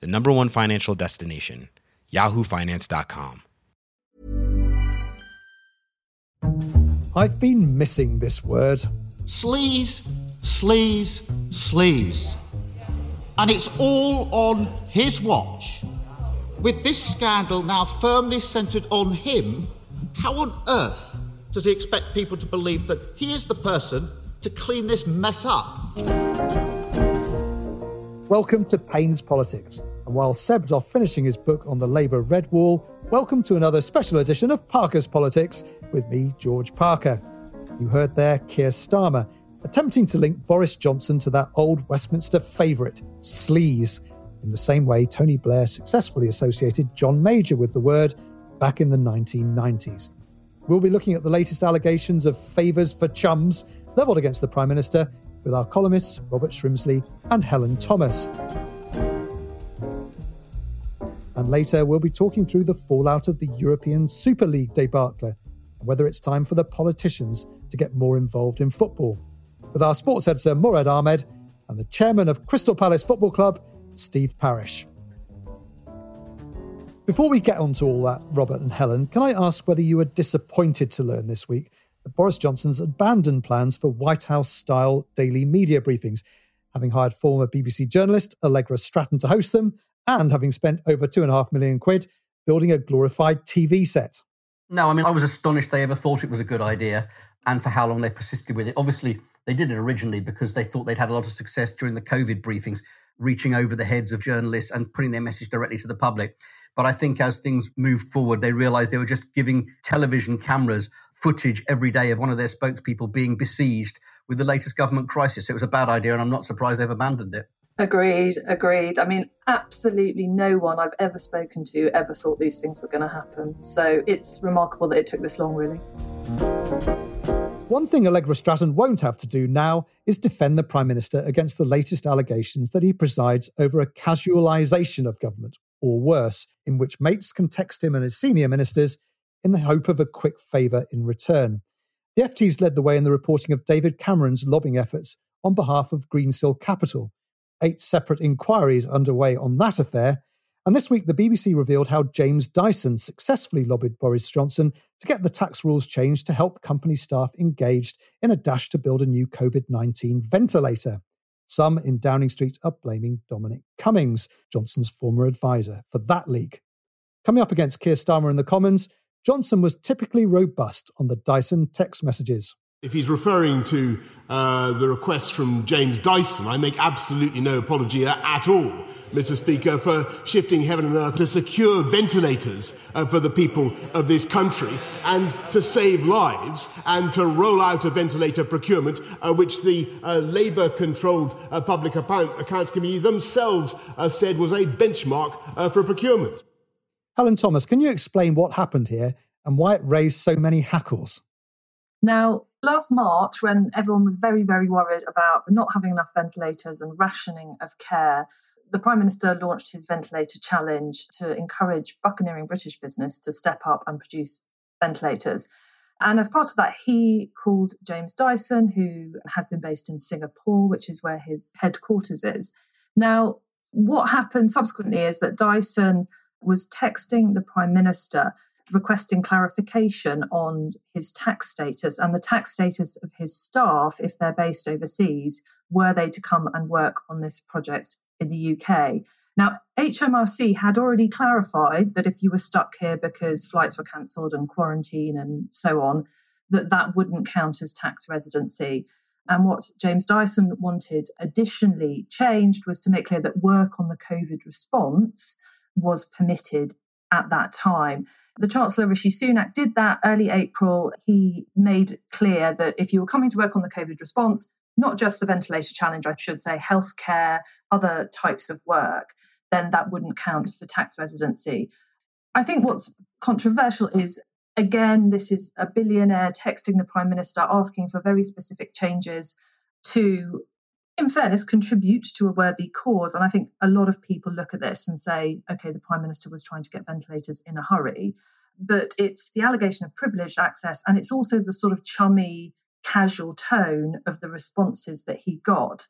the number one financial destination, yahoofinance.com. I've been missing this word. Sleaze, sleaze, sleaze. And it's all on his watch. With this scandal now firmly centred on him, how on earth does he expect people to believe that he is the person to clean this mess up? Welcome to Payne's Politics. And while Seb's off finishing his book on the Labour Red Wall, welcome to another special edition of Parker's Politics with me, George Parker. You heard there Keir Starmer attempting to link Boris Johnson to that old Westminster favourite, sleaze, in the same way Tony Blair successfully associated John Major with the word back in the 1990s. We'll be looking at the latest allegations of favours for chums levelled against the Prime Minister with our columnists Robert Shrimsley and Helen Thomas. And later, we'll be talking through the fallout of the European Super League debacle and whether it's time for the politicians to get more involved in football. With our sports editor, Murad Ahmed, and the chairman of Crystal Palace Football Club, Steve Parish. Before we get on to all that, Robert and Helen, can I ask whether you were disappointed to learn this week that Boris Johnson's abandoned plans for White House style daily media briefings, having hired former BBC journalist Allegra Stratton to host them, and having spent over two and a half million quid building a glorified TV set? No, I mean, I was astonished they ever thought it was a good idea and for how long they persisted with it. Obviously, they did it originally because they thought they'd had a lot of success during the COVID briefings, reaching over the heads of journalists and putting their message directly to the public. But I think as things moved forward, they realized they were just giving television cameras footage every day of one of their spokespeople being besieged with the latest government crisis. So it was a bad idea, and I'm not surprised they've abandoned it. Agreed, agreed. I mean, absolutely no one I've ever spoken to ever thought these things were going to happen. So it's remarkable that it took this long, really. One thing Allegra Stratton won't have to do now is defend the Prime Minister against the latest allegations that he presides over a casualisation of government, or worse, in which mates can text him and his senior ministers in the hope of a quick favour in return. The FT's led the way in the reporting of David Cameron's lobbying efforts on behalf of Greensill Capital. Eight separate inquiries underway on that affair, and this week, the BBC revealed how James Dyson successfully lobbied Boris Johnson to get the tax rules changed to help company staff engaged in a dash to build a new COVID 19 ventilator. Some in Downing Street are blaming Dominic Cummings, Johnson's former advisor, for that leak. Coming up against Keir Starmer in the Commons, Johnson was typically robust on the Dyson text messages. If he's referring to uh, the request from James Dyson, I make absolutely no apology at all Mr. Speaker, for shifting heaven and earth to secure ventilators uh, for the people of this country and to save lives and to roll out a ventilator procurement, uh, which the uh, Labour controlled uh, Public Accounts Committee themselves uh, said was a benchmark uh, for procurement. Helen Thomas, can you explain what happened here and why it raised so many hackles? Now, last March, when everyone was very, very worried about not having enough ventilators and rationing of care, the Prime Minister launched his ventilator challenge to encourage buccaneering British business to step up and produce ventilators. And as part of that, he called James Dyson, who has been based in Singapore, which is where his headquarters is. Now, what happened subsequently is that Dyson was texting the Prime Minister requesting clarification on his tax status and the tax status of his staff if they're based overseas, were they to come and work on this project in the UK. Now, HMRC had already clarified that if you were stuck here because flights were cancelled and quarantine and so on, that that wouldn't count as tax residency. And what James Dyson wanted additionally changed was to make clear that work on the COVID response was permitted at that time. The Chancellor Rishi Sunak did that early April. He made clear that if you were coming to work on the COVID response, not just the ventilator challenge, I should say, healthcare, other types of work, then that wouldn't count for tax residency. I think what's controversial is again, this is a billionaire texting the prime minister asking for very specific changes to, in fairness, contribute to a worthy cause. And I think a lot of people look at this and say, okay, the prime minister was trying to get ventilators in a hurry. But it's the allegation of privileged access, and it's also the sort of chummy, casual tone of the responses that he got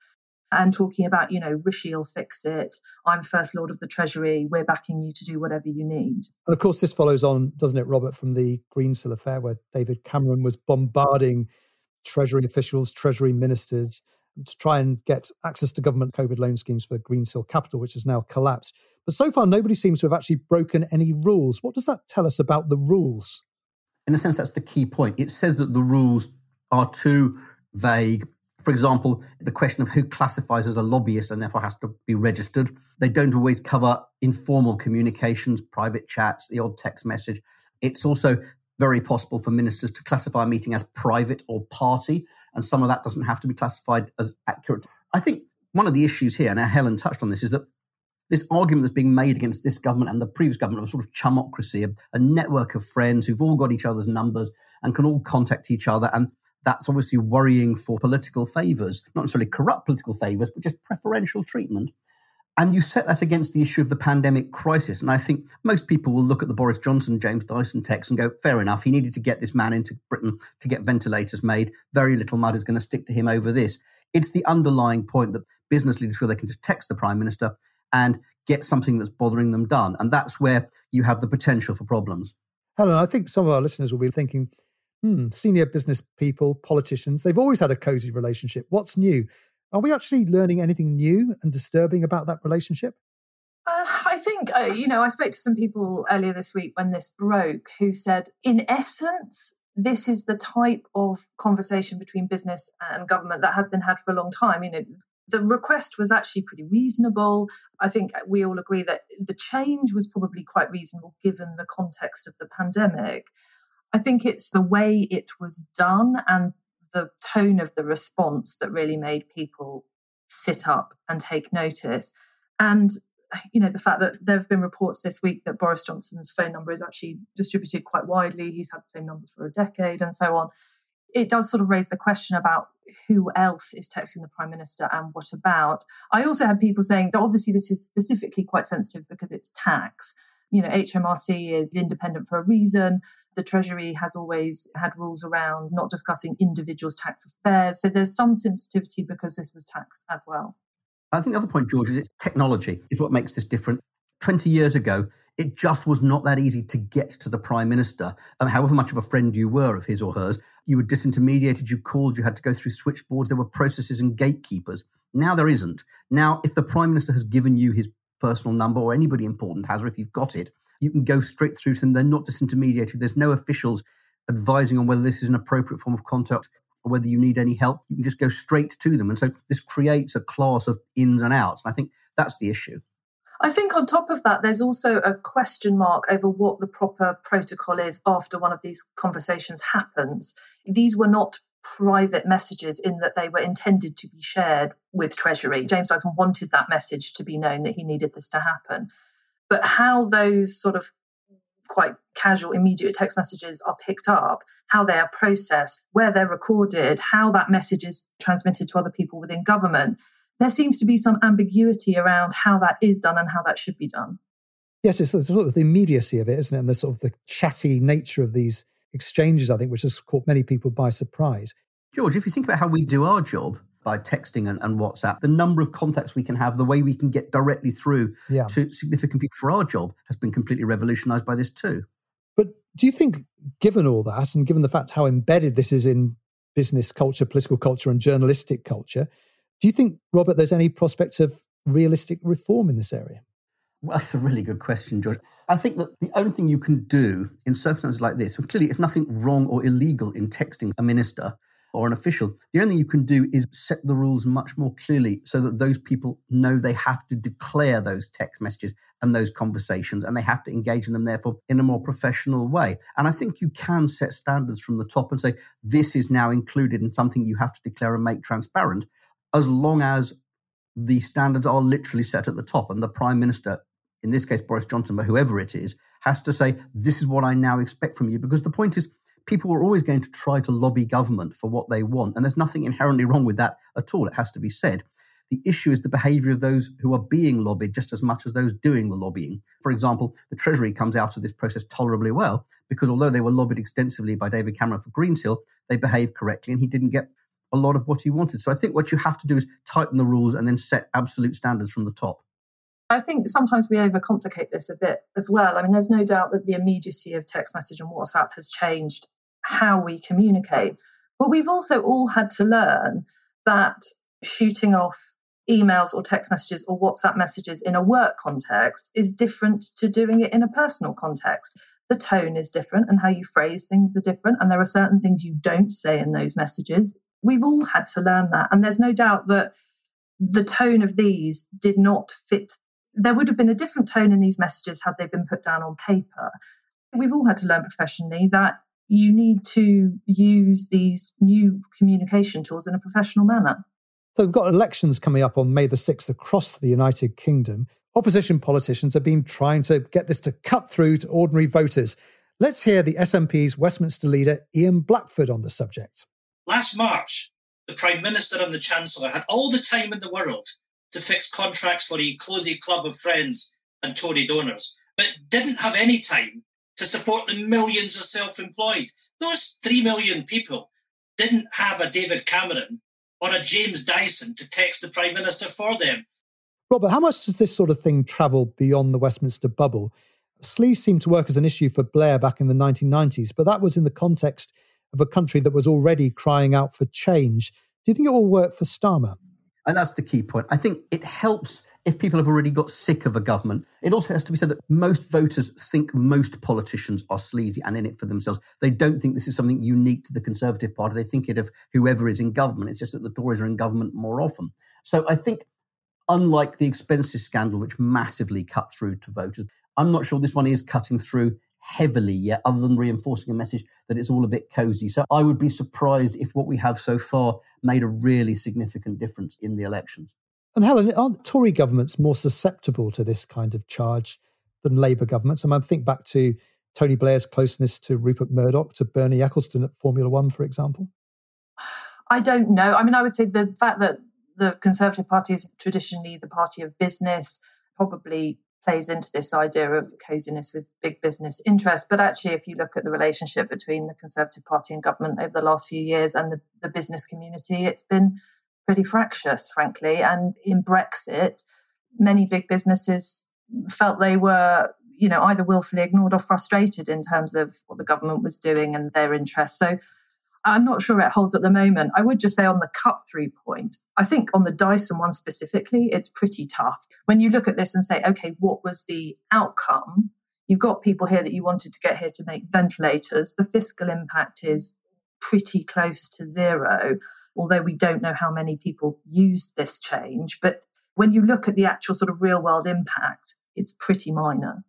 and talking about, you know, Rishi will fix it. I'm First Lord of the Treasury. We're backing you to do whatever you need. And of course, this follows on, doesn't it, Robert, from the Greensill affair where David Cameron was bombarding Treasury officials, Treasury ministers to try and get access to government COVID loan schemes for Greensill Capital, which has now collapsed. But so far, nobody seems to have actually broken any rules. What does that tell us about the rules? In a sense, that's the key point. It says that the rules are too vague, for example, the question of who classifies as a lobbyist and therefore has to be registered. They don't always cover informal communications, private chats, the odd text message. It's also very possible for ministers to classify a meeting as private or party, and some of that doesn't have to be classified as accurate. I think one of the issues here, and Helen touched on this, is that this argument that's being made against this government and the previous government of a sort of chumocracy, a, a network of friends who've all got each other's numbers and can all contact each other. And that's obviously worrying for political favours, not necessarily corrupt political favours, but just preferential treatment. And you set that against the issue of the pandemic crisis. And I think most people will look at the Boris Johnson, James Dyson text and go, fair enough, he needed to get this man into Britain to get ventilators made. Very little mud is going to stick to him over this. It's the underlying point that business leaders feel they can just text the Prime Minister and get something that's bothering them done. And that's where you have the potential for problems. Helen, I think some of our listeners will be thinking, hmm, senior business people, politicians, they've always had a cozy relationship. What's new? Are we actually learning anything new and disturbing about that relationship? Uh, I think, uh, you know, I spoke to some people earlier this week when this broke who said, in essence, this is the type of conversation between business and government that has been had for a long time. You know, the request was actually pretty reasonable. I think we all agree that the change was probably quite reasonable given the context of the pandemic. I think it's the way it was done and the tone of the response that really made people sit up and take notice. And you know the fact that there have been reports this week that Boris Johnson's phone number is actually distributed quite widely. He's had the same number for a decade, and so on. It does sort of raise the question about who else is texting the prime minister and what about. I also had people saying that obviously this is specifically quite sensitive because it's tax you know, HMRC is independent for a reason. The Treasury has always had rules around not discussing individuals' tax affairs. So there's some sensitivity because this was tax as well. I think the other point, George, is it's technology is what makes this different. 20 years ago, it just was not that easy to get to the prime minister. And however much of a friend you were of his or hers, you were disintermediated, you called, you had to go through switchboards, there were processes and gatekeepers. Now there isn't. Now, if the prime minister has given you his personal number or anybody important has, or if you've got it, you can go straight through to them. They're not disintermediated. There's no officials advising on whether this is an appropriate form of contact or whether you need any help. You can just go straight to them. And so this creates a class of ins and outs. And I think that's the issue. I think on top of that, there's also a question mark over what the proper protocol is after one of these conversations happens. These were not private messages in that they were intended to be shared with Treasury. James Dyson wanted that message to be known that he needed this to happen. But how those sort of quite casual, immediate text messages are picked up, how they are processed, where they're recorded, how that message is transmitted to other people within government, there seems to be some ambiguity around how that is done and how that should be done. Yes, it's sort of the immediacy of it, isn't it? And the sort of the chatty nature of these exchanges, I think, which has caught many people by surprise. George, if you think about how we do our job by texting and, and WhatsApp, the number of contacts we can have, the way we can get directly through yeah. to significant people for our job has been completely revolutionized by this too. But do you think, given all that, and given the fact how embedded this is in business culture, political culture, and journalistic culture, do you think, Robert, there's any prospects of realistic reform in this area? Well, that's a really good question, George. I think that the only thing you can do in circumstances like this, well, clearly it's nothing wrong or illegal in texting a minister or an official. The only thing you can do is set the rules much more clearly so that those people know they have to declare those text messages and those conversations and they have to engage in them, therefore, in a more professional way. And I think you can set standards from the top and say, this is now included in something you have to declare and make transparent, as long as the standards are literally set at the top, and the Prime Minister, in this case Boris Johnson, but whoever it is, has to say, This is what I now expect from you. Because the point is, people are always going to try to lobby government for what they want. And there's nothing inherently wrong with that at all. It has to be said. The issue is the behavior of those who are being lobbied just as much as those doing the lobbying. For example, the Treasury comes out of this process tolerably well because although they were lobbied extensively by David Cameron for Greensill, they behaved correctly and he didn't get a lot of what he wanted. So I think what you have to do is tighten the rules and then set absolute standards from the top. I think sometimes we overcomplicate this a bit as well. I mean, there's no doubt that the immediacy of text message and WhatsApp has changed how we communicate. But we've also all had to learn that shooting off emails or text messages or WhatsApp messages in a work context is different to doing it in a personal context. The tone is different and how you phrase things are different. And there are certain things you don't say in those messages. We've all had to learn that. And there's no doubt that the tone of these did not fit. There would have been a different tone in these messages had they been put down on paper. We've all had to learn professionally that you need to use these new communication tools in a professional manner. So we've got elections coming up on May the 6th across the United Kingdom. Opposition politicians have been trying to get this to cut through to ordinary voters. Let's hear the SNP's Westminster leader, Ian Blackford, on the subject. Last March, the Prime Minister and the Chancellor had all the time in the world to fix contracts for a closey club of friends and Tory donors, but didn't have any time to support the millions of self employed. Those 3 million people didn't have a David Cameron or a James Dyson to text the Prime Minister for them. Robert, how much does this sort of thing travel beyond the Westminster bubble? Sleaze seemed to work as an issue for Blair back in the 1990s, but that was in the context of a country that was already crying out for change. Do you think it will work for Starmer? And that's the key point. I think it helps if people have already got sick of a government. It also has to be said that most voters think most politicians are sleazy and in it for themselves. They don't think this is something unique to the Conservative Party. They think it of whoever is in government. It's just that the Tories are in government more often. So I think, unlike the expenses scandal, which massively cut through to voters, I'm not sure this one is cutting through heavily yet, other than reinforcing a message that it's all a bit cozy. So I would be surprised if what we have so far made a really significant difference in the elections. And Helen, aren't Tory governments more susceptible to this kind of charge than Labour governments? I mean, think back to Tony Blair's closeness to Rupert Murdoch, to Bernie Ecclestone at Formula One, for example. I don't know. I mean, I would say the fact that the Conservative Party is traditionally the party of business probably plays into this idea of coziness with big business interests. But actually, if you look at the relationship between the Conservative Party and government over the last few years and the, the business community, it's been pretty fractious, frankly. And in Brexit, many big businesses felt they were you know either willfully ignored or frustrated in terms of what the government was doing and their interests so I'm not sure it holds at the moment. I would just say on the cut through point, I think on the Dyson one specifically, it's pretty tough. When you look at this and say, okay, what was the outcome? You've got people here that you wanted to get here to make ventilators. The fiscal impact is pretty close to zero, although we don't know how many people used this change. But when you look at the actual sort of real world impact, it's pretty minor.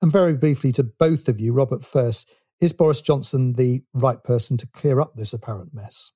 And very briefly to both of you, Robert first, is Boris Johnson the right person to clear up this apparent mess?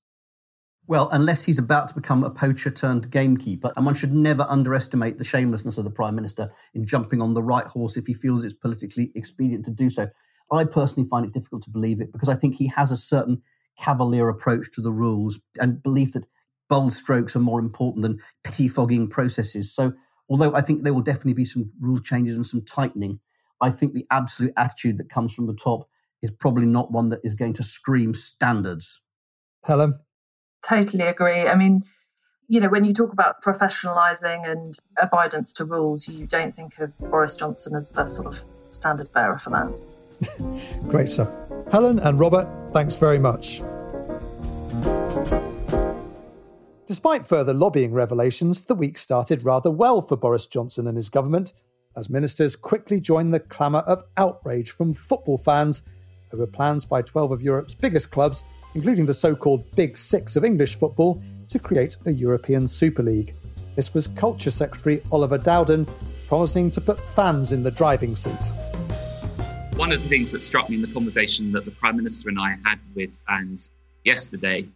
Well, unless he's about to become a poacher turned gamekeeper, and one should never underestimate the shamelessness of the Prime Minister in jumping on the right horse if he feels it's politically expedient to do so. I personally find it difficult to believe it because I think he has a certain cavalier approach to the rules and belief that bold strokes are more important than pettifogging processes. So, although I think there will definitely be some rule changes and some tightening, I think the absolute attitude that comes from the top is probably not one that is going to scream standards. Helen? Totally agree. I mean, you know, when you talk about professionalising and abidance to rules, you don't think of Boris Johnson as the sort of standard bearer for that. Great stuff. Helen and Robert, thanks very much. Despite further lobbying revelations, the week started rather well for Boris Johnson and his government as ministers quickly joined the clamour of outrage from football fans over plans by 12 of Europe's biggest clubs, including the so called Big Six of English football, to create a European Super League. This was Culture Secretary Oliver Dowden promising to put fans in the driving seat. One of the things that struck me in the conversation that the Prime Minister and I had with fans yesterday,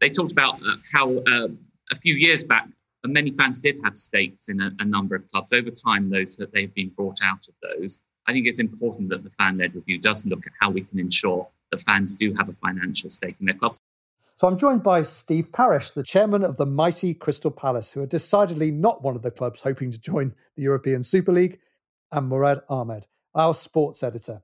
they talked about uh, how uh, a few years back many fans did have stakes in a, a number of clubs. Over time, those they've been brought out of those. I think it's important that the fan-led review does look at how we can ensure that fans do have a financial stake in their clubs. So I'm joined by Steve Parish, the chairman of the mighty Crystal Palace, who are decidedly not one of the clubs hoping to join the European Super League, and Murad Ahmed, our sports editor.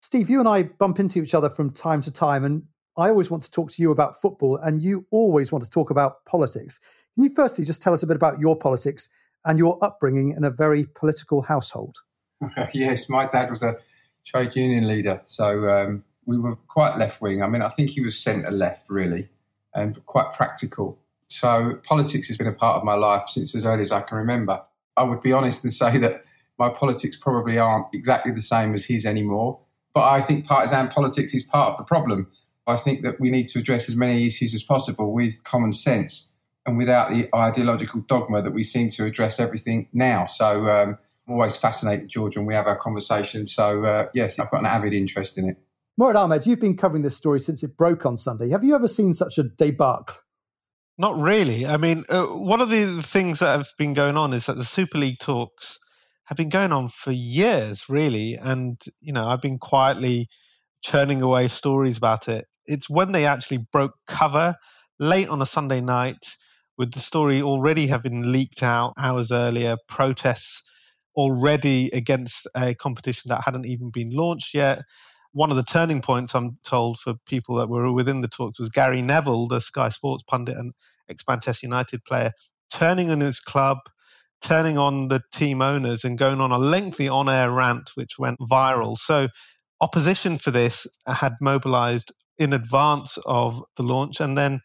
Steve, you and I bump into each other from time to time, and I always want to talk to you about football, and you always want to talk about politics. Can you firstly just tell us a bit about your politics and your upbringing in a very political household? yes, my dad was a trade union leader, so um, we were quite left wing. I mean, I think he was centre left, really, and quite practical. So politics has been a part of my life since as early as I can remember. I would be honest and say that my politics probably aren't exactly the same as his anymore. But I think partisan politics is part of the problem. I think that we need to address as many issues as possible with common sense and without the ideological dogma that we seem to address everything now. So um, I'm always fascinated, George, when we have our conversation. So, uh, yes, I've got an avid interest in it. Murad Ahmed, you've been covering this story since it broke on Sunday. Have you ever seen such a debacle? Not really. I mean, uh, one of the things that have been going on is that the Super League talks have been going on for years, really. And, you know, I've been quietly churning away stories about it. It's when they actually broke cover late on a Sunday night with the story already having leaked out hours earlier, protests already against a competition that hadn't even been launched yet. One of the turning points, I'm told, for people that were within the talks was Gary Neville, the Sky Sports pundit and ex Manchester United player, turning on his club, turning on the team owners, and going on a lengthy on air rant, which went viral. So, opposition for this had mobilized in advance of the launch and then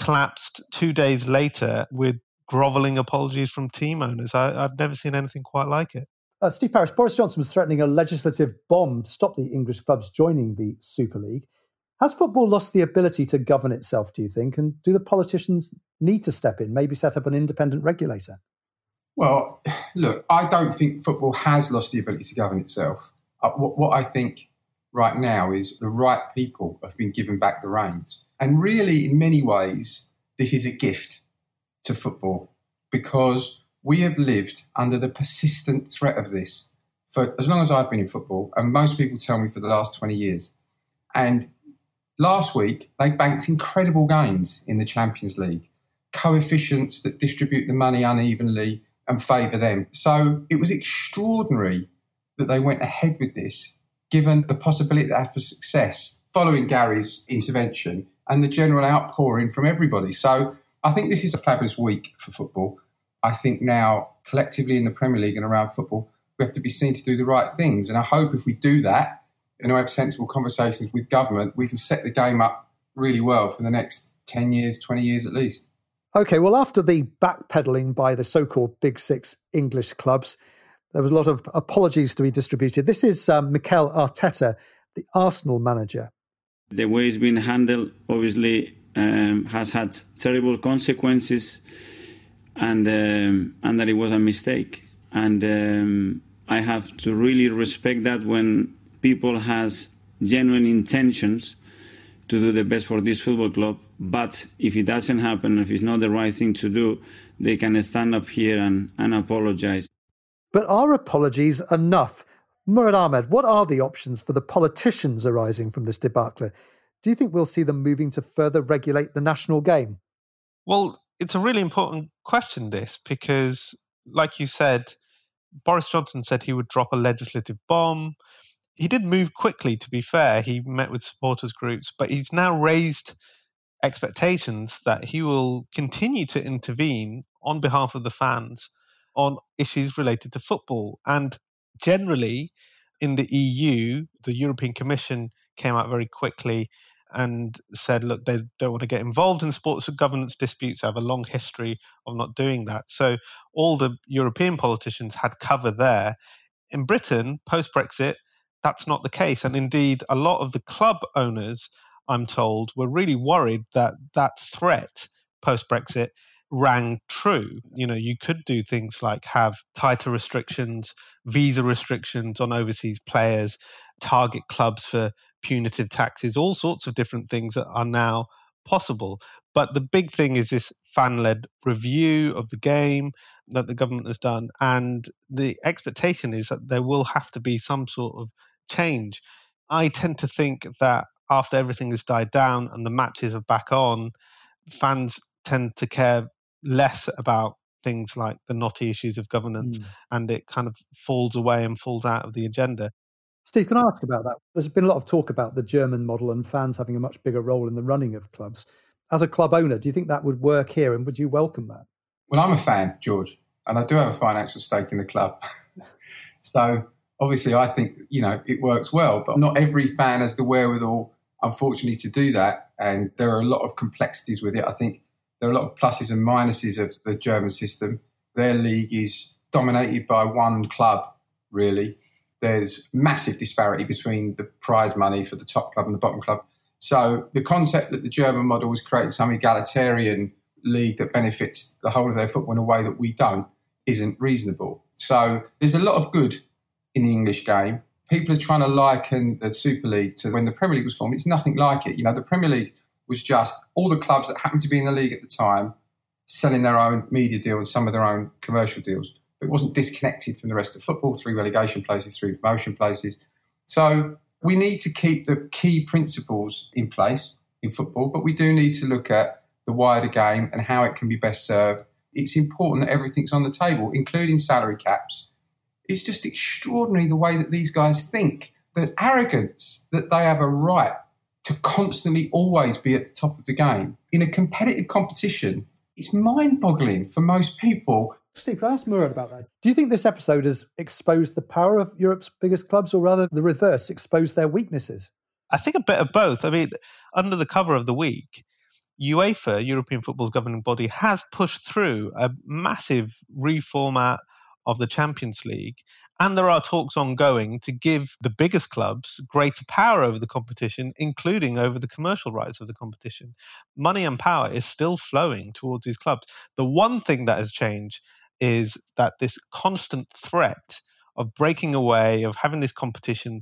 collapsed two days later with groveling apologies from team owners. I, have never seen anything quite like it. Uh, Steve Parish, Boris Johnson was threatening a legislative bomb to stop the English clubs joining the Super League. Has football lost the ability to govern itself, do you think? And do the politicians need to step in, maybe set up an independent regulator? Well, look, I don't think football has lost the ability to govern itself. Uh, what, what I think right now is the right people have been given back the reins. And really, in many ways, this is a gift to football because we have lived under the persistent threat of this for as long as I've been in football, and most people tell me for the last 20 years. And last week, they banked incredible gains in the Champions League, coefficients that distribute the money unevenly and favour them. So it was extraordinary that they went ahead with this, given the possibility they have for success following Gary's intervention and the general outpouring from everybody. So I think this is a fabulous week for football. I think now, collectively in the Premier League and around football, we have to be seen to do the right things. And I hope if we do that and we have sensible conversations with government, we can set the game up really well for the next 10 years, 20 years at least. Okay, well, after the backpedaling by the so called Big Six English clubs, there was a lot of apologies to be distributed. This is um, Mikel Arteta, the Arsenal manager. The way it's been handled, obviously, um, has had terrible consequences, and um, and that it was a mistake. And um, I have to really respect that when people has genuine intentions to do the best for this football club. But if it doesn't happen, if it's not the right thing to do, they can stand up here and, and apologize. But are apologies enough? Murad Ahmed, what are the options for the politicians arising from this debacle? Do you think we'll see them moving to further regulate the national game? Well, it's a really important question, this, because, like you said, Boris Johnson said he would drop a legislative bomb. He did move quickly, to be fair. He met with supporters groups, but he's now raised expectations that he will continue to intervene on behalf of the fans on issues related to football. And generally, in the EU, the European Commission came out very quickly and said, look, they don't want to get involved in sports governance disputes, have a long history of not doing that. So all the European politicians had cover there. In Britain, post Brexit, that's not the case. And indeed, a lot of the club owners, I'm told, were really worried that that threat post Brexit rang true. You know, you could do things like have tighter restrictions, visa restrictions on overseas players, target clubs for punitive taxes, all sorts of different things that are now possible. But the big thing is this fan led review of the game that the government has done. And the expectation is that there will have to be some sort of change. I tend to think that after everything has died down and the matches are back on, fans tend to care less about things like the knotty issues of governance mm. and it kind of falls away and falls out of the agenda. Steve, can I ask about that? There's been a lot of talk about the German model and fans having a much bigger role in the running of clubs. As a club owner, do you think that would work here and would you welcome that? Well, I'm a fan, George, and I do have a financial stake in the club. so obviously, I think, you know, it works well, but not every fan has the wherewithal, unfortunately, to do that. And there are a lot of complexities with it. I think there are a lot of pluses and minuses of the German system. Their league is dominated by one club, really there's massive disparity between the prize money for the top club and the bottom club. So the concept that the German model was creating some egalitarian league that benefits the whole of their football in a way that we don't isn't reasonable. So there's a lot of good in the English game. People are trying to liken the Super League to when the Premier League was formed. It's nothing like it. You know, the Premier League was just all the clubs that happened to be in the league at the time selling their own media deals, and some of their own commercial deals. It wasn't disconnected from the rest of football, three relegation places, three promotion places. So we need to keep the key principles in place in football, but we do need to look at the wider game and how it can be best served. It's important that everything's on the table, including salary caps. It's just extraordinary the way that these guys think, the arrogance that they have a right to constantly always be at the top of the game in a competitive competition. It's mind boggling for most people Steve, can I ask Murad about that? Do you think this episode has exposed the power of Europe's biggest clubs, or rather the reverse, exposed their weaknesses? I think a bit of both. I mean, under the cover of the week, UEFA, European football's governing body, has pushed through a massive reformat of the Champions League. And there are talks ongoing to give the biggest clubs greater power over the competition, including over the commercial rights of the competition. Money and power is still flowing towards these clubs. The one thing that has changed is that this constant threat of breaking away, of having this competition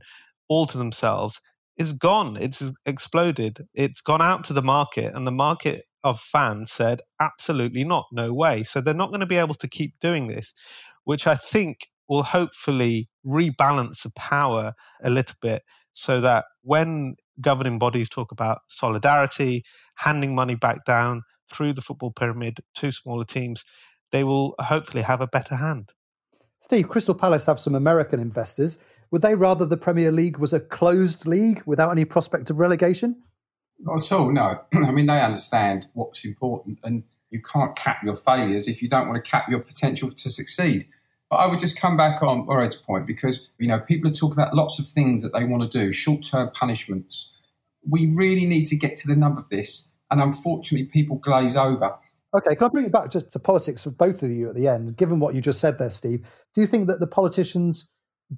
all to themselves, is gone. It's exploded. It's gone out to the market, and the market of fans said, absolutely not, no way. So they're not going to be able to keep doing this, which I think will hopefully rebalance the power a little bit so that when governing bodies talk about solidarity, handing money back down through the football pyramid to smaller teams, they will hopefully have a better hand. Steve, Crystal Palace have some American investors. Would they rather the Premier League was a closed league without any prospect of relegation? Not at all, no. I mean, they understand what's important, and you can't cap your failures if you don't want to cap your potential to succeed. But I would just come back on Murad's point because, you know, people are talking about lots of things that they want to do, short term punishments. We really need to get to the nub of this. And unfortunately, people glaze over. Okay, can I bring it back just to politics of both of you at the end? Given what you just said there, Steve, do you think that the politicians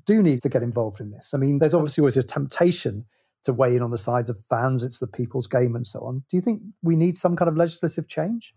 do need to get involved in this? I mean, there's obviously always a temptation to weigh in on the sides of fans, it's the people's game and so on. Do you think we need some kind of legislative change?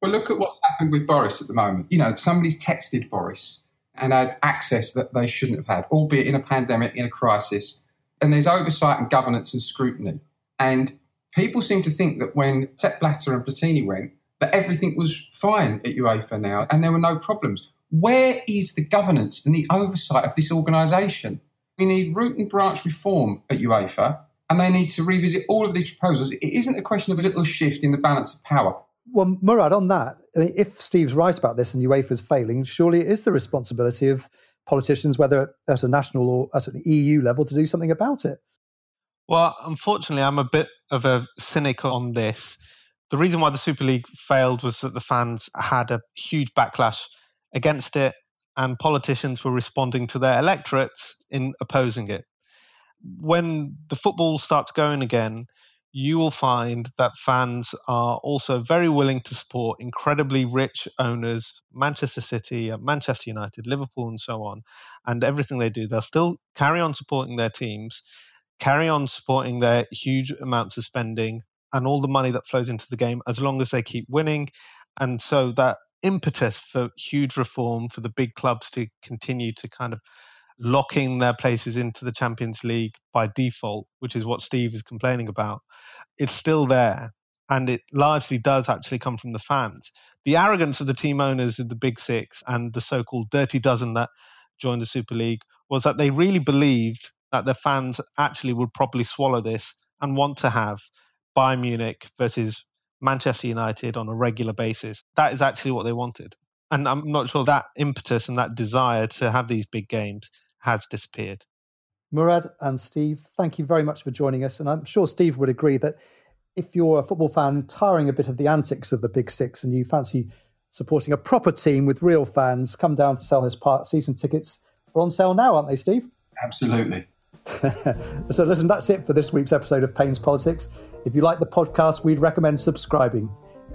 Well, look at what's happened with Boris at the moment. You know, somebody's texted Boris and had access that they shouldn't have had, albeit in a pandemic, in a crisis. And there's oversight and governance and scrutiny. And people seem to think that when Blatter and Platini went, that everything was fine at UEFA now and there were no problems. Where is the governance and the oversight of this organisation? We need root and branch reform at UEFA and they need to revisit all of these proposals. It isn't a question of a little shift in the balance of power. Well, Murad, on that, if Steve's right about this and UEFA is failing, surely it is the responsibility of politicians, whether at a national or at an EU level, to do something about it. Well, unfortunately, I'm a bit of a cynic on this the reason why the Super League failed was that the fans had a huge backlash against it, and politicians were responding to their electorates in opposing it. When the football starts going again, you will find that fans are also very willing to support incredibly rich owners, Manchester City, uh, Manchester United, Liverpool, and so on, and everything they do. They'll still carry on supporting their teams, carry on supporting their huge amounts of spending, and all the money that flows into the game as long as they keep winning. And so that impetus for huge reform for the big clubs to continue to kind of lock in their places into the Champions League by default, which is what Steve is complaining about, it's still there. and it largely does actually come from the fans. The arrogance of the team owners of the Big Six and the so called dirty dozen that joined the Super League was that they really believed that the fans actually would probably swallow this and want to have Bayern Munich versus Manchester United on a regular basis. That is actually what they wanted. And I'm not sure that impetus and that desire to have these big games has disappeared. Murad and Steve, thank you very much for joining us. And I'm sure Steve would agree that if you're a football fan tiring a bit of the antics of the Big Six and you fancy supporting a proper team with real fans, come down to Selhurst Park. Season tickets are on sale now, aren't they, Steve? Absolutely. so, listen, that's it for this week's episode of Payne's Politics. If you like the podcast, we'd recommend subscribing.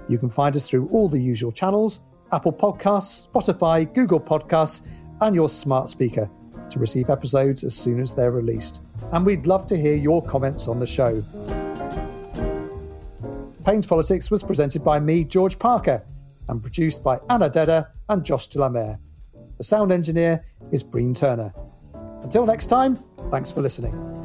You can find us through all the usual channels Apple Podcasts, Spotify, Google Podcasts, and your smart speaker to receive episodes as soon as they're released. And we'd love to hear your comments on the show. Payne's Politics was presented by me, George Parker, and produced by Anna Dedder and Josh Delamere. The sound engineer is Breen Turner. Until next time, thanks for listening.